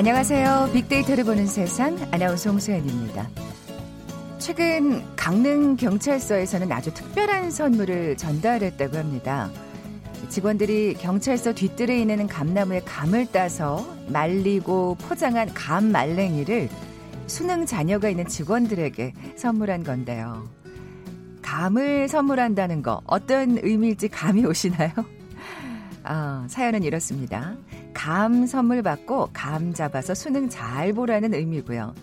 안녕하세요. 빅데이터를 보는 세상 아나운서 홍수연입니다. 최근 강릉 경찰서에서는 아주 특별한 선물을 전달했다고 합니다. 직원들이 경찰서 뒤뜰에 있는 감나무에 감을 따서 말리고 포장한 감 말랭이를 수능 자녀가 있는 직원들에게 선물한 건데요. 감을 선물한다는 거 어떤 의미일지 감이 오시나요? 아, 사연은 이렇습니다. 감 선물 받고 감 잡아서 수능 잘 보라는 의미고요.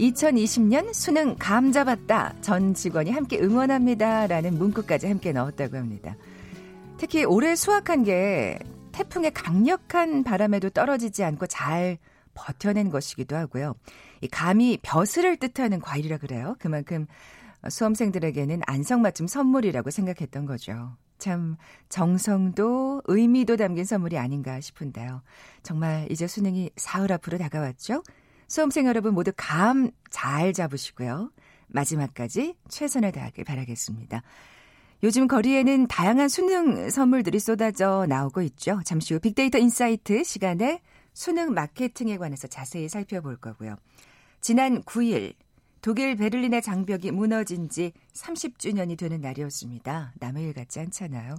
2020년 수능 감 잡았다. 전 직원이 함께 응원합니다. 라는 문구까지 함께 넣었다고 합니다. 특히 올해 수확한 게 태풍의 강력한 바람에도 떨어지지 않고 잘 버텨낸 것이기도 하고요. 이 감이 벼슬을 뜻하는 과일이라 그래요. 그만큼 수험생들에게는 안성맞춤 선물이라고 생각했던 거죠. 참 정성도 의미도 담긴 선물이 아닌가 싶은데요. 정말 이제 수능이 사흘 앞으로 다가왔죠? 수험생 여러분 모두 감 잘 잡으시고요. 마지막까지 최선을 다하길 바라겠습니다. 요즘 거리에는 다양한 수능 선물들이 쏟아져 나오고 있죠. 잠시 후 빅데이터 인사이트 시간에 수능 마케팅에 관해서 자세히 살펴볼 거고요. 지난 9일 독일 베를린의 장벽이 무너진 지 30주년이 되는 날이었습니다. 남의 일 같지 않잖아요.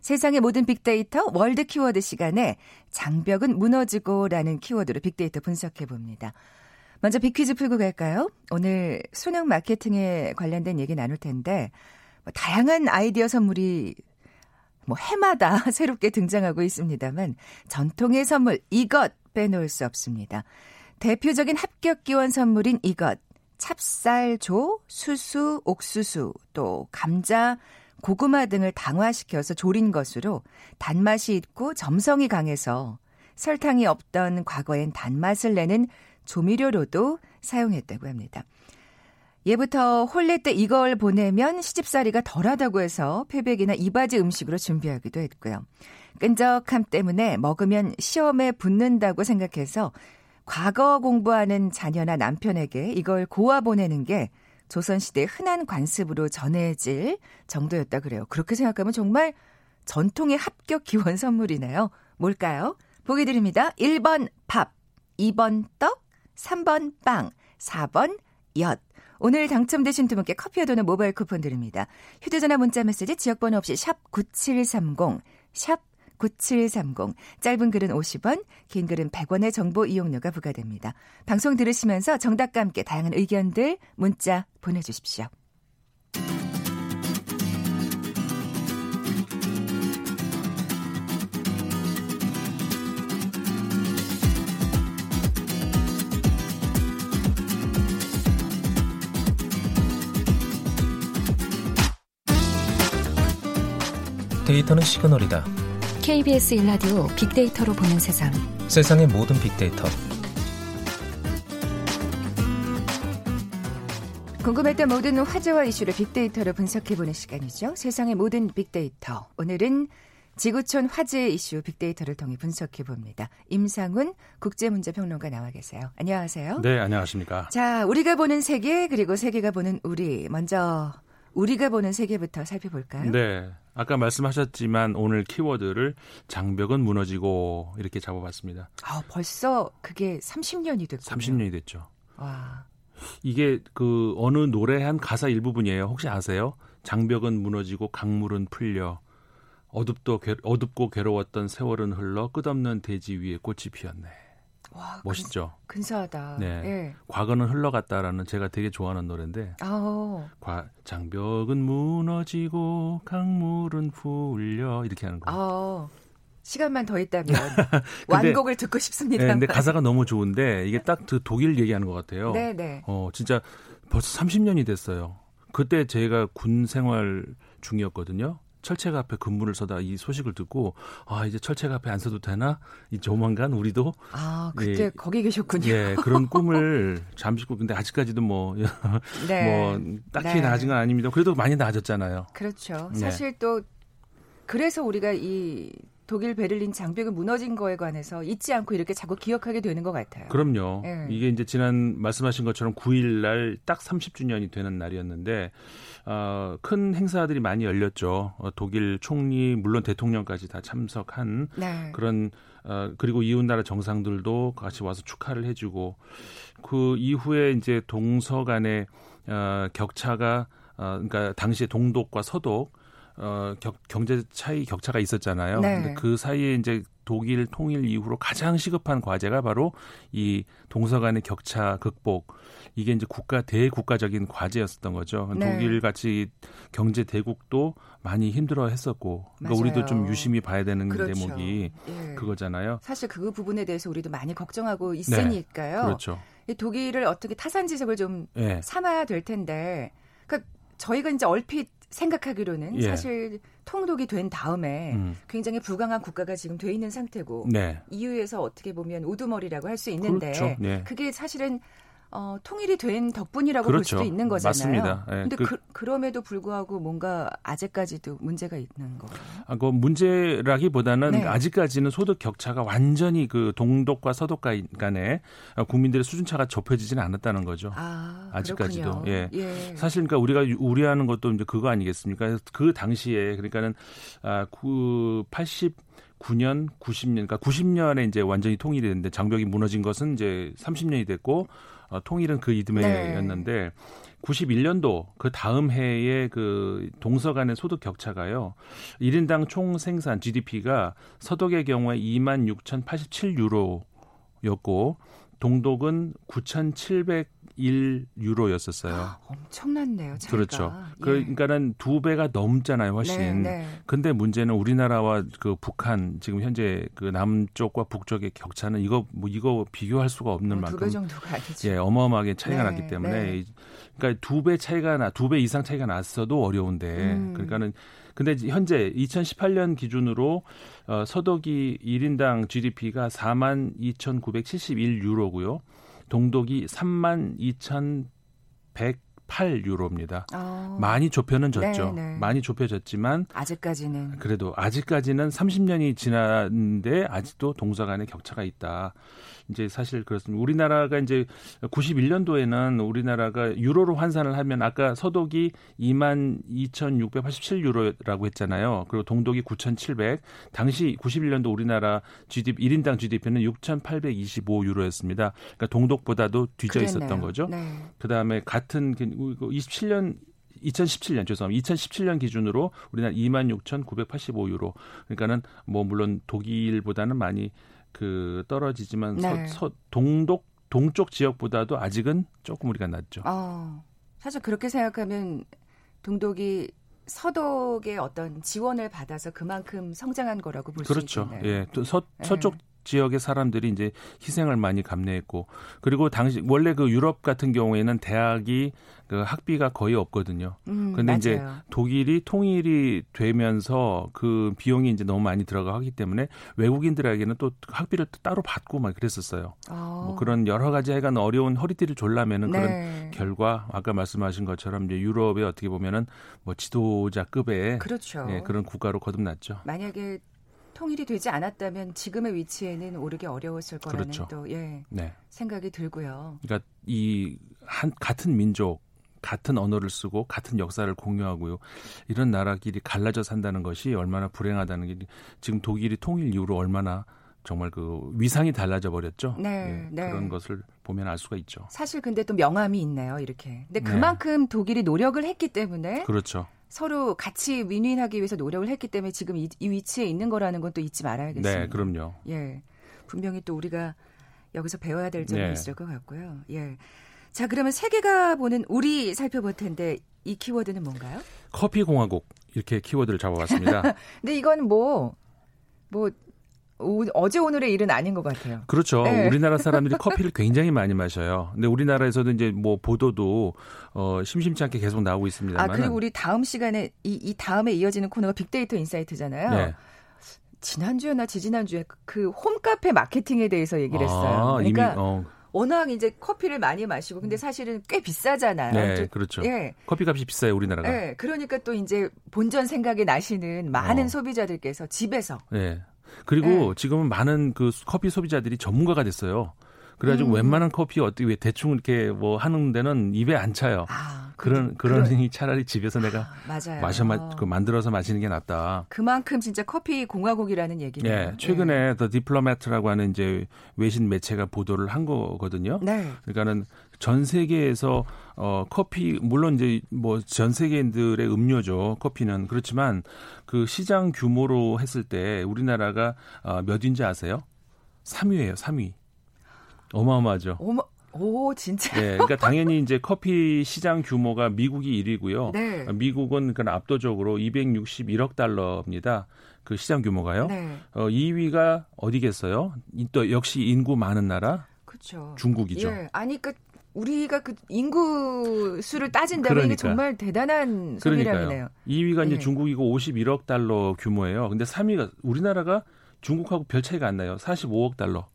세상의 모든 빅데이터 월드 키워드 시간에 장벽은 무너지고라는 키워드로 빅데이터 분석해 봅니다. 먼저 빅퀴즈 풀고 갈까요? 오늘 수능 마케팅에 관련된 얘기 나눌 텐데 뭐 다양한 아이디어 선물이 뭐 해마다 새롭게 등장하고 있습니다만 전통의 선물 이것 빼놓을 수 없습니다. 대표적인 합격 기원 선물인 이것 찹쌀조, 수수, 옥수수, 또 감자, 고구마 등을 당화시켜서 조린 것으로 단맛이 있고 점성이 강해서 설탕이 없던 과거엔 단맛을 내는 조미료로도 사용했다고 합니다. 예부터 홀레 때 이걸 보내면 시집살이가 덜하다고 해서 패백이나 이바지 음식으로 준비하기도 했고요. 끈적함 때문에 먹으면 시험에 붙는다고 생각해서 과거 공부하는 자녀나 남편에게 이걸 고아 보내는 게 조선시대의 흔한 관습으로 전해질 정도였다 그래요. 그렇게 생각하면 정말 전통의 합격 기원 선물이네요. 뭘까요? 보기 드립니다. 1번 밥, 2번 떡, 3번 빵, 4번 엿. 오늘 당첨되신 두 분께 커피와 도는 모바일 쿠폰 드립니다. 휴대전화 문자 메시지 지역번호 없이 샵 9730, 샵 9730. 짧은 글은 50원, 긴 글은 100원의 정보 이용료가 부과됩니다. 방송 들으시면서 정답과 함께 다양한 의견들 문자 보내주십시오. 데이터는 시그널이다. KBS 일라디오 빅데이터로 보는 세상. 세상의 모든 빅데이터. 궁금했던 모든 화제와 이슈를 빅데이터로 분석해보는 시간이죠. 세상의 모든 빅데이터. 오늘은 지구촌 화제 이슈 빅데이터를 통해 분석해 봅니다. 임상훈 국제문제평론가 나와 계세요. 안녕하세요. 네, 안녕하십니까. 자, 우리가 보는 세계 그리고 세계가 보는 우리. 먼저 우리가 보는 세계부터 살펴볼까요? 네. 아까 말씀하셨지만 오늘 키워드를 장벽은 무너지고 이렇게 잡아봤습니다. 아, 벌써 그게 30년이 됐군요. 30년이 됐죠. 와. 이게 그 어느 노래 한 가사 일부분이에요. 혹시 아세요? 장벽은 무너지고 강물은 풀려 어둡도 어둡고 괴로웠던 세월은 흘러 끝없는 대지 위에 꽃이 피었네. 와, 멋있죠. 근, 사하다 네. 네. 과거는 흘러갔다라는 제가 되게 좋아하는 노래인데. 아 과, 장벽은 무너지고 강물은 풀려 이렇게 하는 거예요. 아 시간만 더 있다면 완곡을 듣고 싶습니다. 네, 근데 가사가 너무 좋은데 이게 딱 그 독일 얘기하는 것 같아요. 네, 네. 어, 진짜 벌써 30년이 됐어요. 그때 제가 군 생활 중이었거든요. 철책 앞에 근무를 서다 이 소식을 듣고 아 이제 철책 앞에 안 서도 되나 이 조만간 우리도 아 그때 예, 거기 계셨군요. 예 그런 꿈을 잠시 꾸 근데 아직까지도 뭐뭐 네. 뭐 딱히 네. 나아진 건 아닙니다. 그래도 많이 나아졌잖아요. 그렇죠. 네. 사실 또 그래서 우리가 이 독일 베를린 장벽이 무너진 거에 관해서 잊지 않고 이렇게 자꾸 기억하게 되는 것 같아요. 그럼요. 예. 이게 이제 지난 말씀하신 것처럼 9일 날 딱 30주년이 되는 날이었는데 어, 큰 행사들이 많이 열렸죠. 어, 독일 총리 물론 대통령까지 다 참석한 네. 그런 어, 그리고 이웃 나라 정상들도 같이 와서 축하를 해주고 그 이후에 이제 동서 간의 어, 격차가 어, 그러니까 당시에 동독과 서독 어, 격, 경제 차이 격차가 있었잖아요. 네. 근데 그 사이에 이제 독일 통일 이후로 가장 시급한 과제가 바로 이 동서 간의 격차 극복. 이게 이제 국가 대국가적인 과제였었던 거죠. 네. 독일 같이 경제 대국도 많이 힘들어 했었고 그러니까 우리도 좀 유심히 봐야 되는 그렇죠. 대목이 예. 그거잖아요. 사실 그 부분에 대해서 우리도 많이 걱정하고 있으니까요. 네. 그렇죠. 독일을 어떻게 타산 지석을 좀 예. 삼아야 될 텐데 그러니까 저희가 이제 얼핏 생각하기로는 예. 사실 통독이 된 다음에 음. 굉장히 불강한 국가가 지금 돼 있는 상태고 네. EU에서 어떻게 보면 우두머리라고 할 수 있는데 그렇죠. 네. 그게 사실은 어, 통일이 된 덕분이라고 그렇죠. 볼 수도 있는 거잖아요. 맞습니다. 네. 근데 그, 그, 럼에도 불구하고 뭔가 아직까지도 문제가 있는 거예요. 아, 그 문제라기보다는 네. 아직까지는 소득 격차가 완전히 그 동독과 서독 간에 국민들의 수준 차가 좁혀지지는 않았다는 거죠. 아, 아직까지도. 예. 예. 사실 그러니까 우리가 우려하는 것도 이제 그거 아니겠습니까? 그 당시에 그러니까는 아, 80 9년, 90년, 그러니까 90년에 이제 완전히 통일이 됐는데 장벽이 무너진 것은 이제 30년이 됐고 어, 통일은 그 이듬해였는데 네. 91년도 그 다음 해에 그 동서 간의 소득 격차가요. 1인당 총 생산 GDP가 서독의 경우에 2만 6,087유로였고 동독은 9,700 1 유로였었어요. 아, 엄청났네요. 차이가. 그렇죠. 예. 그러니까는 두 배가 넘잖아요, 훨씬. 네, 네. 근데 문제는 우리나라와 그 북한 지금 현재 그 남쪽과 북쪽의 격차는 이거 뭐 이거 비교할 수가 없는 뭐 만큼 두 배 정도가 아니죠. 예, 어마어마하게 차이가 네, 났기 때문에 네. 그러니까 두 배 차이가 나 두 배 이상 차이가 났어도 어려운데 음. 그러니까는 근데 현재 2018년 기준으로 어, 서독이 1인당 GDP가 4만 2,971유로고요. 동독이 3만 2,108 유로입니다. 어. 많이 좁혀는 졌죠. 네네. 네. 많이 좁혀졌지만 아직까지는 그래도 아직까지는 30년이 지났는데 아직도 동서 간의 격차가 있다. 이제 사실 그렇습니다. 우리나라가 이제 91년도에는 우리나라가 유로로 환산을 하면 아까 서독이 2만 2,687유로라고 했잖아요. 그리고 동독이 9,700. 당시 91년도 우리나라 GDP 1인당 GDP는 6,825유로였습니다. 그러니까 동독보다도 뒤져 그랬네요. 있었던 거죠. 네. 그다음에 같은 27년 그 2017년 죄송합니다. 2017년 기준으로 우리나라 26,985유로. 그러니까는 뭐 물론 독일보다는 많이 그 떨어지지만 네. 서, 서, 동독 동쪽 지역보다도 아직은 조금 우리가 낮죠. 어, 사실 그렇게 생각하면 동독이 서독의 어떤 지원을 받아서 그만큼 성장한 거라고 볼수 그렇죠. 있겠네요. 예, 또 서, 서쪽 네. 지역의 사람들이 이제 희생을 많이 감내했고 그리고 당시 원래 그 유럽 같은 경우에는 대학이 그 학비가 거의 없거든요. 음, 근데 맞아요. 이제 독일이 통일이 되면서 그 비용이 이제 너무 많이 들어가 하기 때문에 외국인들에게는 또 학비를 또 따로 받고 막 그랬었어요. 어. 뭐 그런 여러 가지 해간 어려운 허리띠를 졸라매는 네. 그런 결과 아까 말씀하신 것처럼 이제 유럽에 어떻게 보면은 뭐 지도자급의 그렇죠. 예, 그런 국가로 거듭났죠. 만약에 통일이 되지 않았다면 지금의 위치에는 오르기 어려웠을 거라는 그렇죠. 또 예, 네. 생각이 들고요. 그러니까 이 한 같은 민족 같은 언어를 쓰고 같은 역사를 공유하고요. 이런 나라끼리 갈라져 산다는 것이 얼마나 불행하다는 게 지금 독일이 통일 이후로 얼마나 정말 그 위상이 달라져 버렸죠. 네, 예, 네. 그런 것을 보면 알 수가 있죠. 사실 근데 또 명함이 있네요, 이렇게. 근데 네. 그만큼 네. 독일이 노력을 했기 때문에 그렇죠. 서로 같이 윈윈하기 위해서 노력을 했기 때문에 지금 이, 이 위치에 있는 거라는 건 또 잊지 말아야겠습니다. 네, 그럼요. 예. 분명히 또 우리가 여기서 배워야 될 점이 네. 있을 것 같고요. 예. 자, 그러면 세계가 보는 우리 살펴볼 텐데 이 키워드는 뭔가요? 커피 공화국 이렇게 키워드를 잡아봤습니다. 근데 이건 뭐뭐 뭐 어제 오늘의 일은 아닌 것 같아요. 그렇죠. 네. 우리나라 사람들이 커피를 굉장히 많이 마셔요. 근데 우리나라에서도 이제 뭐 보도도 어 심심치 않게 계속 나오고 있습니다. 아 그리고 우리 다음 시간에 이, 이 다음에 이어지는 코너가 빅데이터 인사이트잖아요. 네. 지난주였나 지지난주에 그 홈카페 마케팅에 대해서 얘기를 했어요. 아, 그러니까 이미, 어. 워낙 이제 커피를 많이 마시고 근데 사실은 꽤 비싸잖아요. 네, 그렇죠. 예. 커피 값이 비싸요, 우리나라가. 예. 그러니까 또 이제 본전 생각이 나시는 많은 어. 소비자들께서 집에서 네. 그리고 네. 지금은 많은 그 커피 소비자들이 전문가가 됐어요. 그래가지고 음. 웬만한 커피 어떻게 왜 대충 이렇게 뭐 하는 데는 입에 안 차요. 아, 그런 그러니 차라리 집에서 내가 아. 마셔 마, 그 만들어서 마시는 게 낫다. 그만큼 진짜 커피 공화국이라는 얘기네요. 예, 최근에 The Diplomat라고 하는 이제 외신 매체가 보도를 한 거거든요. 네. 그러니까는 전 세계에서 어 커피 물론 이제 뭐 전 세계인들의 음료죠 커피는 그렇지만 그 시장 규모로 했을 때 우리나라가 어, 몇 위인지 아세요? 3위예요, 3위. 어마어마하죠. 어머, 오 진짜. 네, 그러니까 당연히 이제 커피 시장 규모가 미국이 1위고요. 네. 미국은 그 압도적으로 261억 달러입니다. 그 시장 규모가요. 네. 어 2위가 어디겠어요? 이- 또 역시 인구 많은 나라 그렇죠. 중국이죠. 예. 아니 그 우리가 그 인구 수를 따진다면 이게 그러니까. 정말 대단한 소비량이네요. 2위가 이제 예. 중국이고 51억 달러 규모예요. 근데 3위가 우리나라가 중국하고 별 차이가 안 나요. 45억 달러.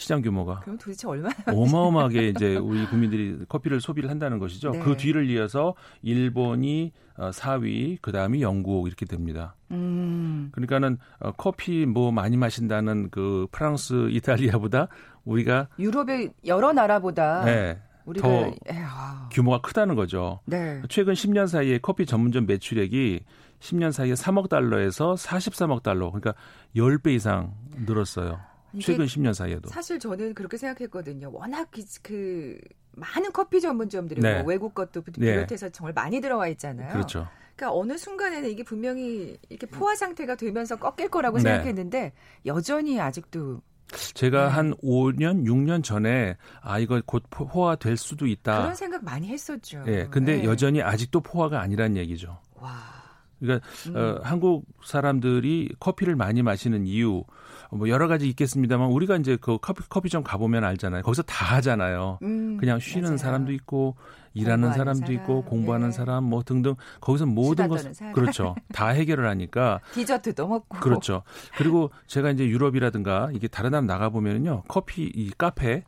시장 규모가 그럼 도대체 얼마나 어마어마하게 이제 우리 국민들이 커피를 소비를 한다는 것이죠. 네. 그 뒤를 이어서 일본이 어, 4위, 그 다음이 영국 이렇게 됩니다. 음. 그러니까는 어, 커피 뭐 많이 마신다는 그 프랑스, 이탈리아보다 우리가 유럽의 여러 나라보다 네, 우리가 더 예, 아, 규모가 크다는 거죠. 네. 최근 10년 사이에 커피 전문점 매출액이 10년 사이에 3억 달러에서 43억 달러, 그러니까 10배 이상 늘었어요. 최근 10년 사이에도. 사실 저는 그렇게 생각했거든요. 워낙 그, 그 많은 커피 전문점들이 네. 뭐 외국 것도 비- 네. 비롯해서 정말 많이 들어와 있잖아요. 그렇죠. 그러니까 어느 순간에는 이게 분명히 이렇게 포화 상태가 되면서 꺾일 거라고 네. 생각했는데 여전히 아직도 제가 네. 한 5년, 6년 전에 아 이거 곧 포화 될 수도 있다. 그런 생각 많이 했었죠. 예, 근데 네. 여전히 아직도 포화가 아니란 얘기죠. 와. 그러니까 음. 어, 한국 사람들이 커피를 많이 마시는 이유 뭐 여러 가지 있겠습니다만 우리가 이제 그 커피 커피점 가보면 알잖아요. 거기서 다 하잖아요. 음, 그냥 쉬는 맞아요. 사람도 있고 일하는 사람도 있고 사람, 공부하는 예. 사람 뭐 등등 거기서 모든 수다 것 떠는 사람. 그렇죠 다 해결을 하니까 디저트도 먹고. 그렇죠 그리고 제가 이제 유럽이라든가 이게 다른 나라 나가 보면은요 커피 이 카페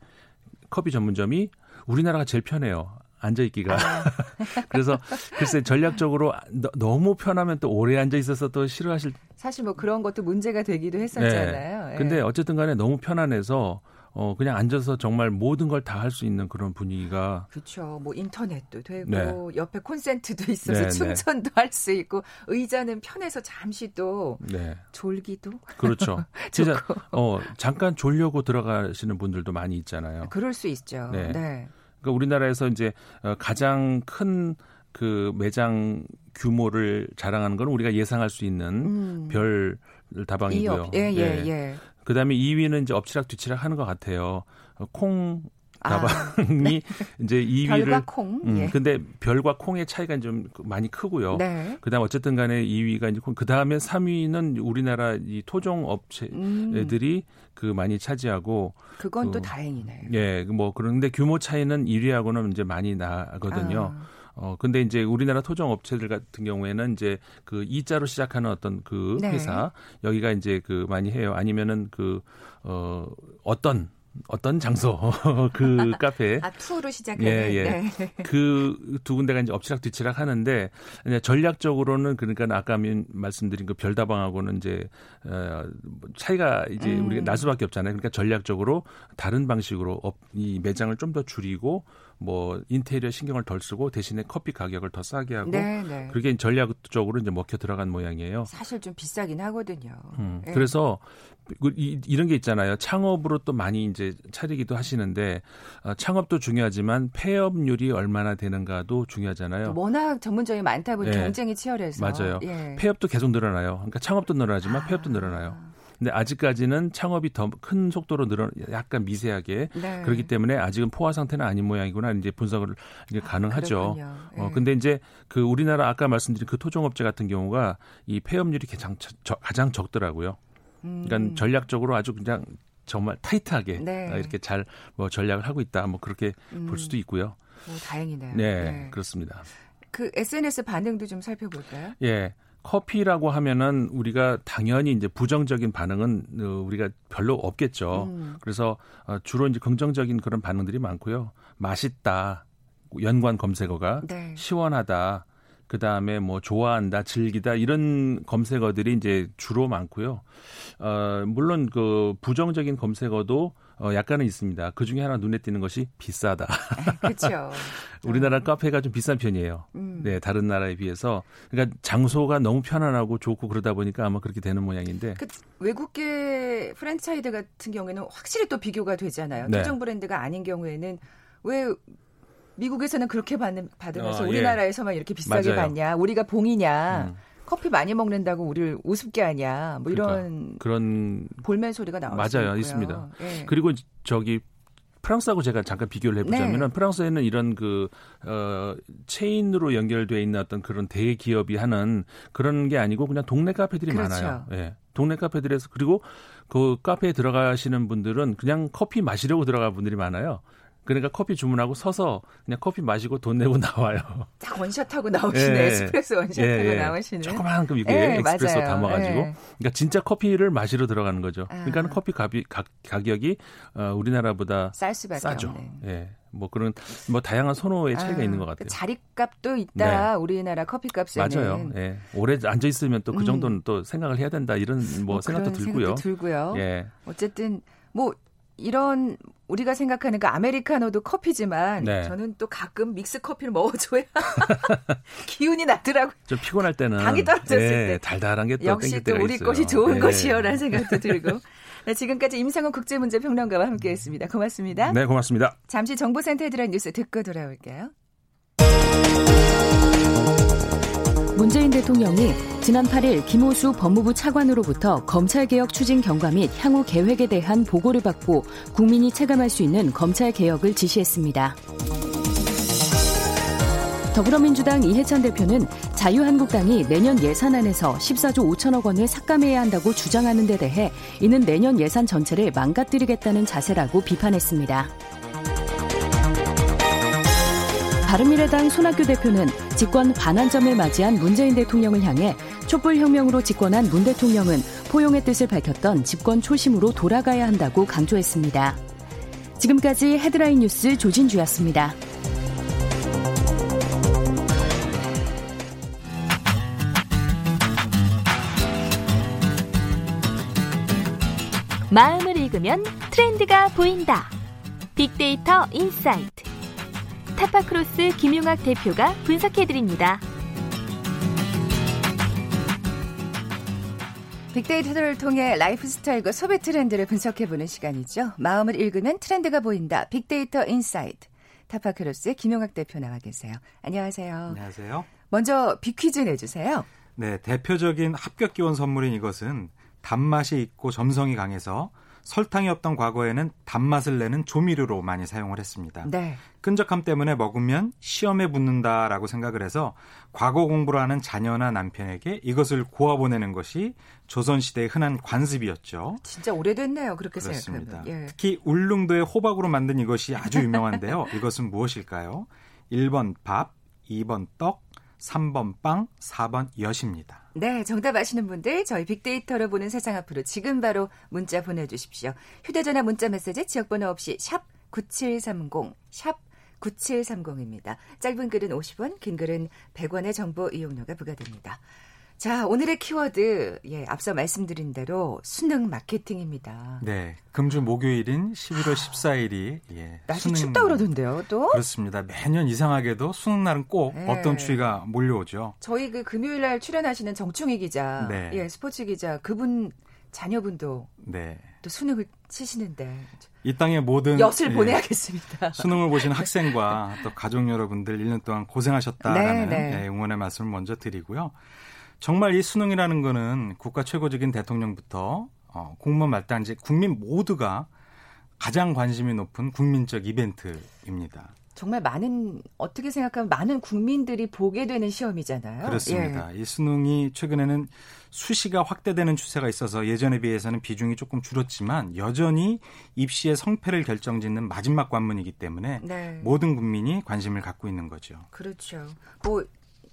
커피 전문점이 우리나라가 제일 편해요 앉아 있기가 아. 그래서 글쎄 전략적으로 너, 너무 편하면 또 오래 앉아 있어서 또 싫어하실 사실 뭐 그런 것도 문제가 되기도 했었잖아요. 예. 네. 근데 어쨌든 간에 너무 편안해서 어 그냥 앉아서 정말 모든 걸 다 할 수 있는 그런 분위기가 그렇죠. 뭐 인터넷도 되고 네. 옆에 콘센트도 있어서 네, 네. 충전도 할수 있고 의자는 편해서 잠시 또네 졸기도 그렇죠 진짜 어 잠깐 졸려고 들어가시는 분들도 많이 있잖아요. 그럴 수 있죠. 네. 네. 그러니까 우리나라에서 이제 어, 가장 큰 그 매장 규모를 자랑하는 건 우리가 예상할 수 있는 음. 별이 다방이고요. 업, 예, 예, 네. 예. 그다음에 2위는 이제 엎치락 뒤치락 하는 것 같아요. 어, 콩 아, 다방이 이제 2위를 별과 콩. 음, 예. 근데 별과 콩의 차이가 좀 많이 크고요. 네. 그다음 어쨌든 간에 2위가 이제 콩, 그다음에 3위는 우리나라 이 토종 업체들이 음, 그 많이 차지하고 그건 또 그, 다행이네요. 예, 뭐 그런데 규모 차이는 1위하고는 이제 많이 나거든요. 아, 어 근데 이제 우리나라 토종 업체들 같은 경우에는 이제 그 이자로 시작하는 어떤 그 네. 회사 여기가 이제 그 많이 해요. 아니면은 그 어 어떤 어떤 장소 그 카페 아 투로 시작하는. 예, 예. 네. 그두 군데가 이제 엎치락 뒤치락 하는데 이제 전략적으로는 그러니까 아까 민- 말씀드린 그 별다방하고는 이제 어 차이가 이제 음. 우리가 날 수밖에 없잖아요. 그러니까 전략적으로 다른 방식으로 업, 이 매장을 좀 더 줄이고 뭐 인테리어 신경을 덜 쓰고 대신에 커피 가격을 더 싸게 하고 네, 네. 그게 전략적으로 이제 먹혀 들어간 모양이에요. 사실 좀 비싸긴 하거든요. 음, 예. 그래서 이, 이런 게 있잖아요. 창업으로 또 많이 이제 차리기도 하시는데 어, 창업도 중요하지만 폐업률이 얼마나 되는가도 중요하잖아요. 워낙 전문점이 많다 보니 예. 경쟁이 치열해서. 맞아요. 예. 폐업도 계속 늘어나요. 그러니까 창업도 늘어나지만 폐업도 늘어나요. 근데 아직까지는 창업이 더 큰 속도로 늘어 약간 미세하게 네. 그렇기 때문에 아직은 포화 상태는 아닌 모양이구나 이제 분석을 이제 가능하죠. 그렇군요. 어 예. 근데 이제 그 우리나라 아까 말씀드린 그 토종업체 같은 경우가 이 폐업률이 가장 적- 가장 적더라고요. 그러니까 음. 전략적으로 아주 그냥 정말 타이트하게 네. 어, 이렇게 잘 뭐 전략을 하고 있다. 뭐 그렇게 음. 볼 수도 있고요. 뭐 다행이네요. 네, 네. 그렇습니다. 그 SNS 반응도 좀 살펴볼까요? 예. 커피라고 하면은 우리가 당연히 이제 부정적인 반응은 어, 우리가 별로 없겠죠. 음. 그래서 어, 주로 이제 긍정적인 그런 반응들이 많고요. 맛있다. 연관 검색어가 네. 시원하다. 그 다음에 뭐 좋아한다, 즐기다 이런 검색어들이 이제 주로 많고요. 어, 물론 그 부정적인 검색어도 어, 약간은 있습니다. 그 중에 하나 눈에 띄는 것이 비싸다. 그렇죠. 우리나라 카페가 좀 비싼 편이에요. 음. 네, 다른 나라에 비해서. 그러니까 장소가 너무 편안하고 좋고 그러다 보니까 아마 그렇게 되는 모양인데. 그 외국계 프랜차이즈 같은 경우에는 확실히 또 비교가 되잖아요. 네. 특정 브랜드가 아닌 경우에는 왜 미국에서는 그렇게 받는, 받으면서 어, 예. 우리나라에서만 이렇게 비싸게 맞아요. 받냐? 우리가 봉이냐? 음, 커피 많이 먹는다고 우리를 우습게 하냐? 뭐 이런 그런 볼멘 소리가 수 맞아요. 있습니다. 예. 그리고 저기 프랑스하고 제가 잠깐 비교를 해보자면은 네. 프랑스에는 이런 그, 어, 체인으로 연결돼 있는 어떤 그런 대기업이 하는 그런 게 아니고 그냥 동네 카페들이 그렇죠. 많아요. 예. 동네 카페들에서 그리고 그 카페에 들어가시는 분들은 그냥 커피 마시려고 들어갈 분들이 많아요. 그러니까 커피 주문하고 서서 그냥 커피 마시고 돈 내고 나와요. 딱 원샷하고 나오시네. 예. 에스프레소 원샷하고 예, 예. 나오시는. 그 이게 예, 엑스프레소 맞아요. 담아가지고 예. 그러니까 진짜 커피를 마시러 들어가는 거죠. 아. 그러니까 커피 가비, 가, 가격이 어, 우리나라보다 쌀 수밖에 싸죠. 없는. 예. 뭐 그런 뭐 다양한 선호의 차이가 아, 있는 것그 같아요. 자리값도 있다. 우리나라 커피값에는. 맞아요. 예. 오래 앉아 있으면 또그 음. 정도는 또 생각을 해야 된다 이런 뭐, 생각도 그런 들고요. 생각도 들고요. 예. 어쨌든 뭐 이런 우리가 생각하는 그 아메리카노도 커피지만 네. 저는 또 가끔 믹스 커피를 먹어줘야 기운이 나더라고요. 좀 피곤할 때는 당이 떨어졌을 예, 때. 달달한 게 또 역시 땡길 또 때가 우리 있어요. 것이 좋은 예. 것이요라는 생각도 들고. 네, 지금까지 임상훈 국제문제평론가와 함께했습니다. 고맙습니다. 네, 고맙습니다. 잠시 정보센터에 들어간 뉴스 듣고 돌아올게요. 문재인 대통령이 지난 8일 김호수 법무부 차관으로부터 검찰개혁 추진 경과 및 향후 계획에 대한 보고를 받고 국민이 체감할 수 있는 검찰개혁을 지시했습니다. 더불어민주당 이해찬 대표는 자유한국당이 내년 예산안에서 14조 5천억 원을 삭감해야 한다고 주장하는 데 대해 이는 내년 예산 전체를 망가뜨리겠다는 자세라고 비판했습니다. 바른미래당 손학규 대표는 집권 반환점을 맞이한 문재인 대통령을 향해 촛불혁명으로 집권한 문 대통령은 포용의 뜻을 밝혔던 집권 초심으로 돌아가야 한다고 강조했습니다. 지금까지 헤드라인 뉴스 조진주였습니다. 마음을 읽으면 트렌드가 보인다. 빅데이터 인사이트. 타파크로스 김용학 대표가 분석해드립니다. 빅데이터를 통해 라이프 스타일과 소비 트렌드를 분석해보는 시간이죠. 마음을 읽으면 트렌드가 보인다. 빅데이터 인사이트. 타파크로스의 김용학 대표 나와 계세요. 안녕하세요. 안녕하세요. 먼저 빅퀴즈 내주세요. 네, 대표적인 합격 기원 선물인 이것은 단맛이 있고 점성이 강해서 설탕이 없던 과거에는 단맛을 내는 조미료로 많이 사용을 했습니다. 네. 끈적함 때문에 먹으면 시험에 붙는다라고 생각을 해서 과거 공부를 하는 자녀나 남편에게 이것을 고아 보내는 것이 조선시대의 흔한 관습이었죠. 진짜 오래됐네요. 그렇게. 생각하면. 예. 특히 울릉도의 호박으로 만든 이것이 아주 유명한데요. 이것은 무엇일까요? 1번 밥, 2번 떡, 3번 빵, 4번 엿입니다. 네, 정답 아시는 분들 저희 빅데이터로 보는 세상 앞으로 지금 바로 문자 보내주십시오. 휴대전화 문자 메시지 지역번호 없이 샵 9730, 샵 9730입니다. 짧은 글은 50원, 긴 글은 100원의 정보 이용료가 부과됩니다. 자, 오늘의 키워드, 예, 앞서 말씀드린 대로 수능 마케팅입니다. 네, 금주 목요일인 11월 14일이 예, 날씨 수능- 춥다 그러던데요, 또? 그렇습니다. 매년 이상하게도 수능 날은 꼭 네. 어떤 추위가 몰려오죠. 저희 그 금요일 날 출연하시는 정충희 기자, 네. 예, 스포츠 기자, 그분 자녀분도 네, 또 수능을 치시는데 이 땅의 모든 엿을 예, 보내야겠습니다. 수능을 보신 학생과 또 가족 여러분들 1년 동안 고생하셨다라는 네, 네. 예, 응원의 말씀을 먼저 드리고요. 정말 이 수능이라는 거는 국가 최고적인 대통령부터 어, 공무원 말단지 국민 모두가 가장 관심이 높은 국민적 이벤트입니다. 정말 많은 어떻게 생각하면 많은 국민들이 보게 되는 시험이잖아요. 그렇습니다. 예. 이 수능이 최근에는 수시가 확대되는 추세가 있어서 예전에 비해서는 비중이 조금 줄었지만 여전히 입시의 성패를 결정짓는 마지막 관문이기 때문에 네. 모든 국민이 관심을 갖고 있는 거죠. 그렇죠. 뭐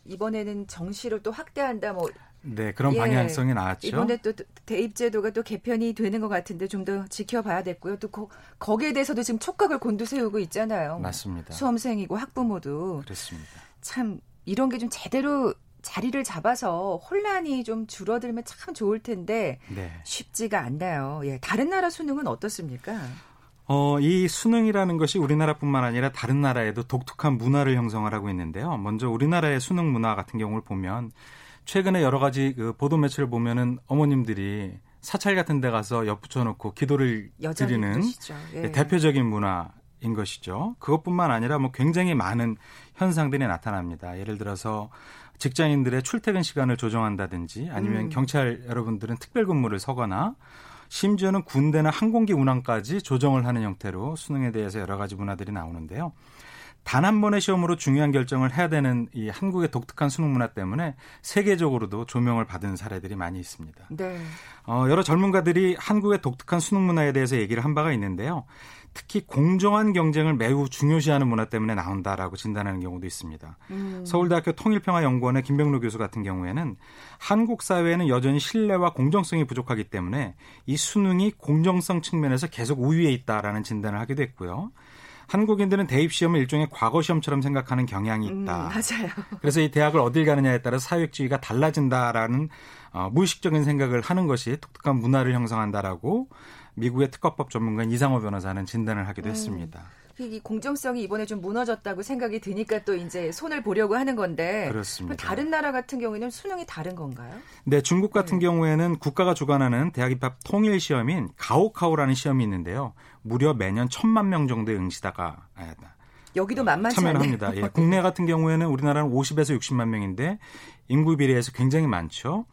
이번에는 정시를 또 확대한다. 뭐 네, 그런 예. 방향성이 나왔죠. 이번에 또 대입 제도가 또 개편이 되는 것 같은데 좀 더 지켜봐야 됐고요. 또 거, 거기에 대해서도 지금 촉각을 곤두세우고 있잖아요. 맞습니다. 수험생이고 학부모도 그렇습니다. 참 이런 게 좀 제대로 자리를 잡아서 혼란이 좀 줄어들면 참 좋을 텐데 네. 쉽지가 않나요. 예, 다른 나라 수능은 어떻습니까? 어, 이 수능이라는 것이 우리나라뿐만 아니라 다른 나라에도 독특한 문화를 형성을 하고 있는데요. 먼저 우리나라의 수능 문화 같은 경우를 보면 최근에 여러 가지 그 보도 매체를 보면은 어머님들이 사찰 같은 데 가서 엿붙여 놓고 기도를 드리는 예. 대표적인 문화인 것이죠. 그것뿐만 아니라 뭐 굉장히 많은 현상들이 나타납니다. 예를 들어서 직장인들의 출퇴근 시간을 조정한다든지 아니면 음. 경찰 여러분들은 특별 근무를 서거나 심지어는 군대나 항공기 운항까지 조정을 하는 형태로 수능에 대해서 여러 가지 문화들이 나오는데요. 단 한 번의 시험으로 중요한 결정을 해야 되는 이 한국의 독특한 수능 문화 때문에 세계적으로도 조명을 받은 사례들이 많이 있습니다. 네. 어, 여러 전문가들이 한국의 독특한 수능 문화에 대해서 얘기를 한 바가 있는데요. 특히 공정한 경쟁을 매우 중요시하는 문화 때문에 나온다라고 진단하는 경우도 있습니다. 음. 서울대학교 통일평화연구원의 김병로 교수 같은 경우에는 한국 사회에는 여전히 신뢰와 공정성이 부족하기 때문에 이 수능이 공정성 측면에서 계속 우위에 있다라는 진단을 하기도 했고요. 한국인들은 대입 시험을 일종의 과거 시험처럼 생각하는 경향이 음, 있다. 음, 맞아요. 그래서 이 대학을 어딜 가느냐에 따라 사회주의가 달라진다라는 어, 무의식적인 생각을 하는 것이 독특한 문화를 형성한다라고 미국의 특허법 전문가인 이상호 변호사는 진단을 하기도 음. 했습니다. 이 공정성이 이번에 좀 무너졌다고 생각이 드니까 또 이제 손을 보려고 하는 건데 그렇습니다. 다른 나라 같은 경우에는 수능이 다른 건가요? 네, 중국 같은 네. 경우에는 국가가 주관하는 대학 입학 통일 시험인 가오카오라는 시험이 있는데요. 무려 매년 천만 명 정도의 응시다가 여기도 만만치 참여를 합니다. 예, 국내 같은 경우에는 우리나라는 50에서 60만 명인데 인구 비례에서 굉장히 많죠.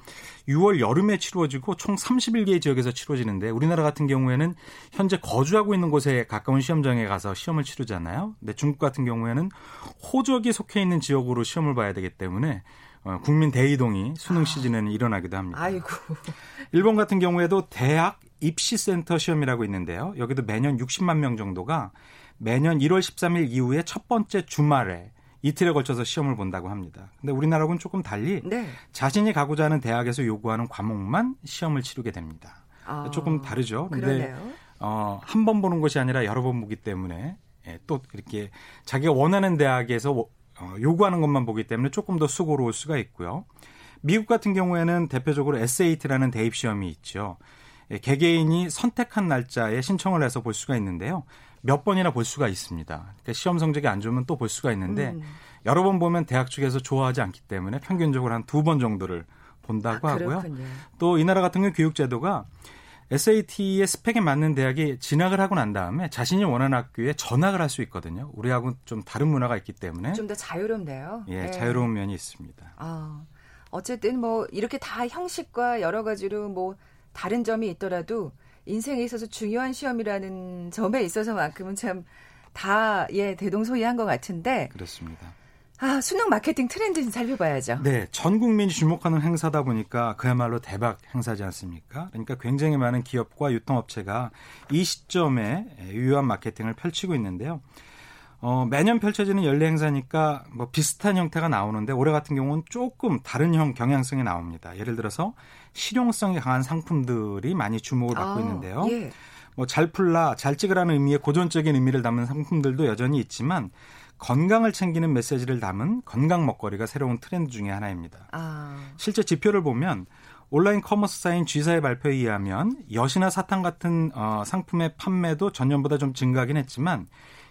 6월 여름에 치루어지고 총 31개의 지역에서 치루어지는데 우리나라 같은 경우에는 현재 거주하고 있는 곳에 가까운 시험장에 가서 시험을 치르잖아요. 근데 중국 같은 경우에는 호적이 속해 있는 지역으로 시험을 봐야 되기 때문에 어, 국민 대이동이 수능 아. 시즌에는 일어나기도 합니다. 아이고. 일본 같은 경우에도 대학 입시센터 시험이라고 있는데요. 여기도 매년 60만 명 정도가 매년 1월 13일 이후에 첫 번째 주말에 이틀에 걸쳐서 시험을 본다고 합니다. 근데 우리나라하고는 조금 달리 네. 자신이 가고자 하는 대학에서 요구하는 과목만 시험을 치르게 됩니다. 아, 조금 다르죠. 근데 어, 한 번 보는 것이 아니라 여러 번 보기 때문에 예, 또 이렇게 자기가 원하는 대학에서 어, 요구하는 것만 보기 때문에 조금 더 수고로울 수가 있고요. 미국 같은 경우에는 대표적으로 SAT라는 대입 시험이 있죠. 예, 개개인이 선택한 날짜에 신청을 해서 볼 수가 있는데요. 몇 번이나 볼 수가 있습니다. 그러니까 시험 성적이 안 좋으면 또 볼 수가 있는데 음. 여러 번 보면 대학 측에서 좋아하지 않기 때문에 평균적으로 한 두 번 정도를 본다고 아, 하고요. 또 이 나라 같은 경우 교육 제도가 SAT의 스펙에 맞는 대학에 진학을 하고 난 다음에 자신이 원하는 학교에 전학을 할 수 있거든요. 우리하고 좀 다른 문화가 있기 때문에 좀 더 자유롭네요. 예, 네. 자유로운 면이 있습니다. 아, 어쨌든 뭐 이렇게 다 형식과 여러 가지로 뭐 다른 점이 있더라도 인생에 있어서 중요한 시험이라는 점에 있어서만큼은 참 다 예 대동소이한 것 같은데 그렇습니다. 아 수능 마케팅 트렌드 좀 살펴봐야죠. 네, 전 국민이 주목하는 행사다 보니까 그야말로 대박 행사지 않습니까? 그러니까 굉장히 많은 기업과 유통업체가 이 시점에 유효한 마케팅을 펼치고 있는데요. 어, 매년 펼쳐지는 연례 행사니까 뭐 비슷한 형태가 나오는데 올해 같은 경우는 조금 다른 형 경향성이 나옵니다. 예를 들어서 실용성이 강한 상품들이 많이 주목을 받고 아, 있는데요. 예. 뭐잘 풀라, 잘 찍으라는 의미의 고전적인 의미를 담은 상품들도 여전히 있지만 건강을 챙기는 메시지를 담은 건강 먹거리가 새로운 트렌드 중의 하나입니다. 아. 실제 지표를 보면 온라인 commerce 사인 G사의 발표에 의하면 엿이나 사탕 같은 어, 상품의 판매도 전년보다 좀 증가하긴 했지만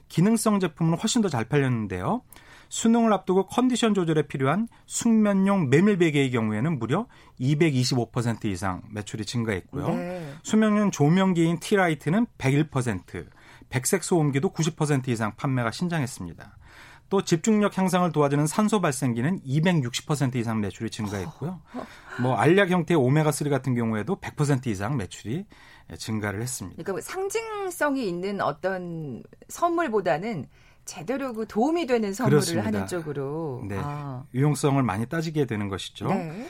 기능성 제품은 훨씬 더 잘 팔렸는데요. 수능을 앞두고 컨디션 조절에 필요한 숙면용 메밀 베개의 경우에는 무려 225% 이상 매출이 증가했고요. 네. 수면용 조명기인 tea light는 101%, 백색 소음기도 90% 이상 판매가 신장했습니다. 또 집중력 향상을 도와주는 산소 발생기는 260% 이상 매출이 증가했고요. 뭐 알약 형태의 오메가 3 같은 경우에도 100% 이상 매출이 증가를 했습니다. 그러니까 뭐 상징성이 있는 어떤 선물보다는 제대로 그 도움이 되는 선물을 그렇습니다. 하는 쪽으로 네. 아. 유용성을 많이 따지게 되는 것이죠. 네.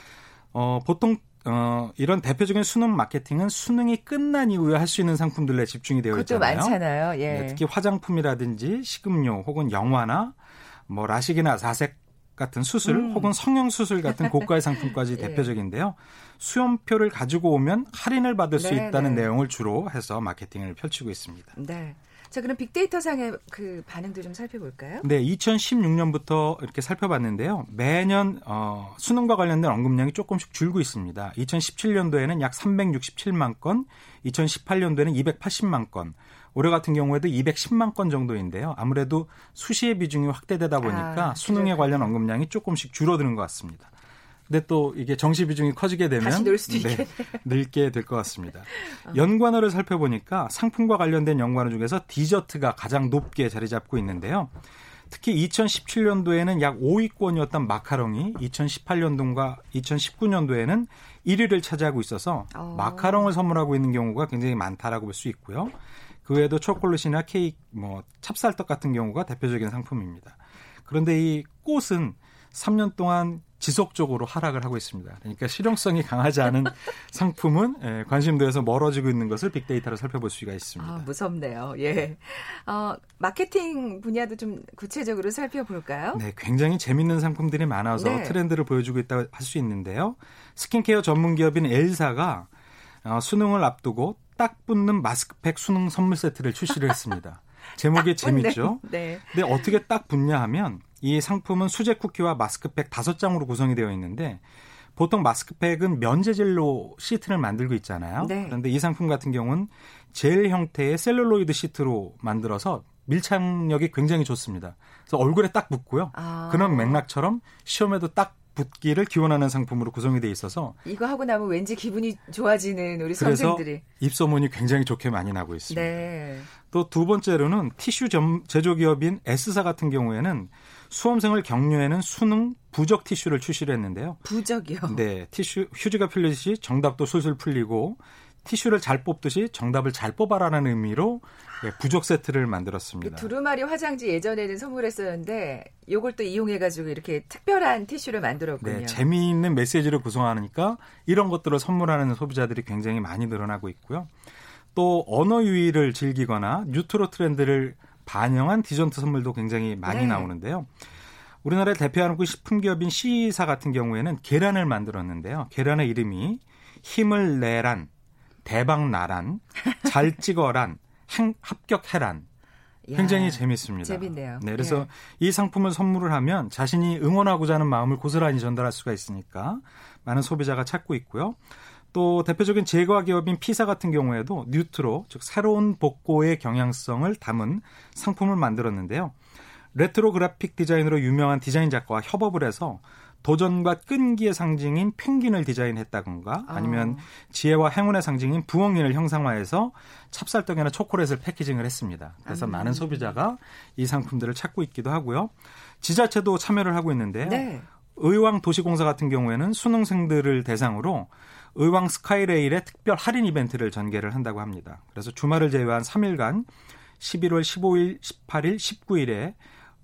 어, 보통 어, 이런 대표적인 수능 마케팅은 수능이 끝난 이후에 할 수 있는 상품들에 집중이 되어 있잖아요. 많잖아요. 예. 네, 특히 화장품이라든지 식음료 혹은 영화나 뭐 라식이나 사색 같은 수술 음. 혹은 성형 수술 같은 고가의 상품까지 예. 대표적인데요. 수험표를 가지고 오면 할인을 받을 네, 수 있다는 네. 내용을 주로 해서 마케팅을 펼치고 있습니다. 네. 자, 그럼 빅데이터 상의 그 반응도 좀 살펴볼까요? 네, 2016년부터 이렇게 살펴봤는데요. 매년 어, 수능과 관련된 언급량이 조금씩 줄고 있습니다. 2017년도에는 약 367만 건, 2018년도에는 280만 건, 올해 같은 경우에도 210만 건 정도인데요. 아무래도 수시의 비중이 확대되다 보니까 아, 수능에. 관련 언급량이 조금씩 줄어드는 것 같습니다. 근데 또 이게 정시 비중이 커지게 되면 다시 늘 수도 있겠네요. 늘게 될 것 같습니다. 연관어를 살펴보니까 상품과 관련된 연관어 중에서 디저트가 가장 높게 자리 잡고 있는데요. 특히 2017년도에는 약 5위권이었던 마카롱이 2018년도과 2019년도에는 1위를 차지하고 있어서 어. 마카롱을 선물하고 있는 경우가 굉장히 많다라고 볼 수 있고요. 그 외에도 초콜릿이나 케이크, 뭐 찹쌀떡 같은 경우가 대표적인 상품입니다. 그런데 이 꽃은 3년 동안 지속적으로 하락을 하고 있습니다. 그러니까 실용성이 강하지 않은 상품은 예, 관심도에서 멀어지고 있는 것을 빅데이터로 살펴볼 수가 있습니다. 아, 무섭네요. 예. 어, 마케팅 분야도 좀 구체적으로 살펴볼까요? 네, 굉장히 재밌는 상품들이 많아서 네. 트렌드를 보여주고 있다고 할 수 있는데요. 스킨케어 전문 기업인 엘사가 어, 수능을 앞두고 딱 붙는 마스크팩 수능 선물 세트를 출시를 했습니다. 제목이 재밌죠? 네. 근데 어떻게 딱 붙냐 하면 이 상품은 수제 쿠키와 마스크팩 다섯 장으로 구성이 되어 있는데 보통 마스크팩은 면재질로 시트를 만들고 있잖아요. 네. 그런데 이 상품 같은 경우는 젤 형태의 셀룰로이드 시트로 만들어서 밀착력이 굉장히 좋습니다. 그래서 얼굴에 딱 붙고요. 아. 그런 맥락처럼 시험에도 딱 붙기를 기원하는 상품으로 구성이 돼 있어서 이거 하고 나면 왠지 기분이 좋아지는 우리 선생들이. 입소문이 굉장히 좋게 많이 나고 있습니다. 네. 또두 번째로는 티슈 점- 제조 기업인 S사 같은 경우에는 수험생을 격려하는 수능 부적 티슈를 출시를 했는데요. 부적이요. 네, 티슈 휴지가 풀리듯이 정답도 술술 풀리고 티슈를 잘 뽑듯이 정답을 잘 뽑아라는 의미로 예, 부적 세트를 그 만들었습니다. 두루마리 화장지 예전에는 선물했었는데 요걸 또 이용해가지고 이렇게 특별한 티슈를 만들었군요. 네, 재미있는 메시지를 구성하니까 이런 것들을 선물하는 소비자들이 굉장히 많이 늘어나고 있고요. 또 언어 유희를 즐기거나 뉴트로 트렌드를 반영한 디저트 선물도 굉장히 많이 네. 나오는데요. 우리나라를 대표하는 그 식품 기업인 C사 같은 경우에는 계란을 만들었는데요. 계란의 이름이 힘을 내란, 대박 나란, 잘 찍어란, 행- 합격해란. 야, 굉장히 재밌습니다. 재밌네요. 네, 그래서 예. 이 상품을 선물을 하면 자신이 응원하고자 하는 마음을 고스란히 전달할 수가 있으니까 많은 소비자가 찾고 있고요. 또 대표적인 제과 기업인 P사 같은 경우에도 뉴트로 즉 새로운 복고의 경향성을 담은 상품을 만들었는데요. 레트로 그래픽 디자인으로 유명한 디자인 작가와 협업을 해서 도전과 끈기의 상징인 펭귄을 디자인했다던가 아니면 지혜와 행운의 상징인 부엉이를 형상화해서 찹쌀떡이나 초콜릿을 패키징을 했습니다. 그래서 많은 소비자가 이 상품들을 찾고 있기도 하고요. 지자체도 참여를 하고 있는데요. 네. 의왕 도시공사 같은 경우에는 수능생들을 대상으로 의왕 스카이레일의 특별 할인 이벤트를 전개를 한다고 합니다. 그래서 주말을 제외한 3일간 11월 15일, 18일, 19일에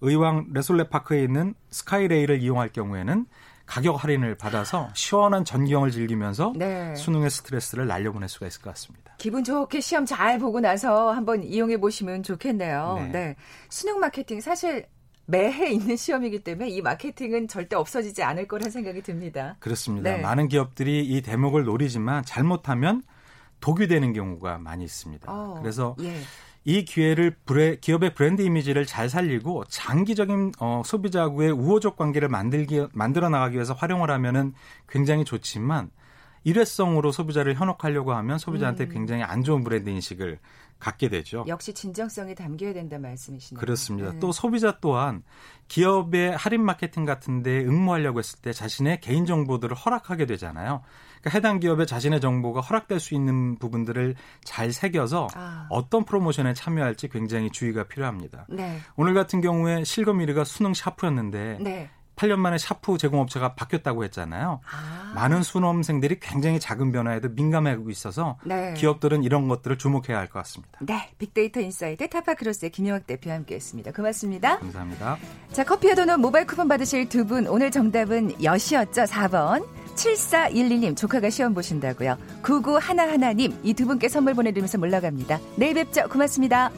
의왕 레솔레 파크에 있는 스카이레일을 이용할 경우에는 가격 할인을 받아서 시원한 전경을 즐기면서 네. 수능의 스트레스를 날려보낼 수가 있을 것 같습니다. 기분 좋게 시험 잘 보고 나서 한번 이용해 보시면 좋겠네요. 네. 네. 수능 마케팅 사실 매해 있는 시험이기 때문에 이 마케팅은 절대 없어지지 않을 거란 생각이 듭니다. 그렇습니다. 네. 많은 기업들이 이 대목을 노리지만 잘못하면 독이 되는 경우가 많이 있습니다. 어, 그래서 예. 이 기회를 브레, 기업의 브랜드 이미지를 잘 살리고 장기적인 어, 소비자하고의 우호적 관계를 만들기 만들어 나가기 위해서 활용을 하면은 굉장히 좋지만 일회성으로 소비자를 현혹하려고 하면 소비자한테 음. 굉장히 안 좋은 브랜드 인식을 갖게 되죠. 역시 진정성이 담겨야 된다 말씀이시네요. 그렇습니다. 네. 또 소비자 또한 기업의 할인 마케팅 같은 데 응모하려고 했을 때 자신의 개인 정보들을 허락하게 되잖아요. 그러니까 해당 기업의 자신의 정보가 허락될 수 있는 부분들을 잘 새겨서 아. 어떤 프로모션에 참여할지 굉장히 주의가 필요합니다. 네. 오늘 같은 경우에 실검 1위가 수능 샤프였는데 네. 8년 만에 샤프 제공업체가 바뀌었다고 했잖아요. 아. 많은 수험생들이 굉장히 작은 변화에도 민감하고 있어서 네. 기업들은 이런 것들을 주목해야 할 것 같습니다. 네. 빅데이터 인사이트 타파크로스의 김영학 대표와 함께했습니다. 고맙습니다. 감사합니다. 자, 커피와 도넛 모바일 쿠폰 받으실 두 분 오늘 정답은 여시였죠. 4번. 7412님 조카가 시험 보신다고요. 9911님 이 두 분께 선물 보내드리면서 물러갑니다. 내일 뵙죠. 고맙습니다.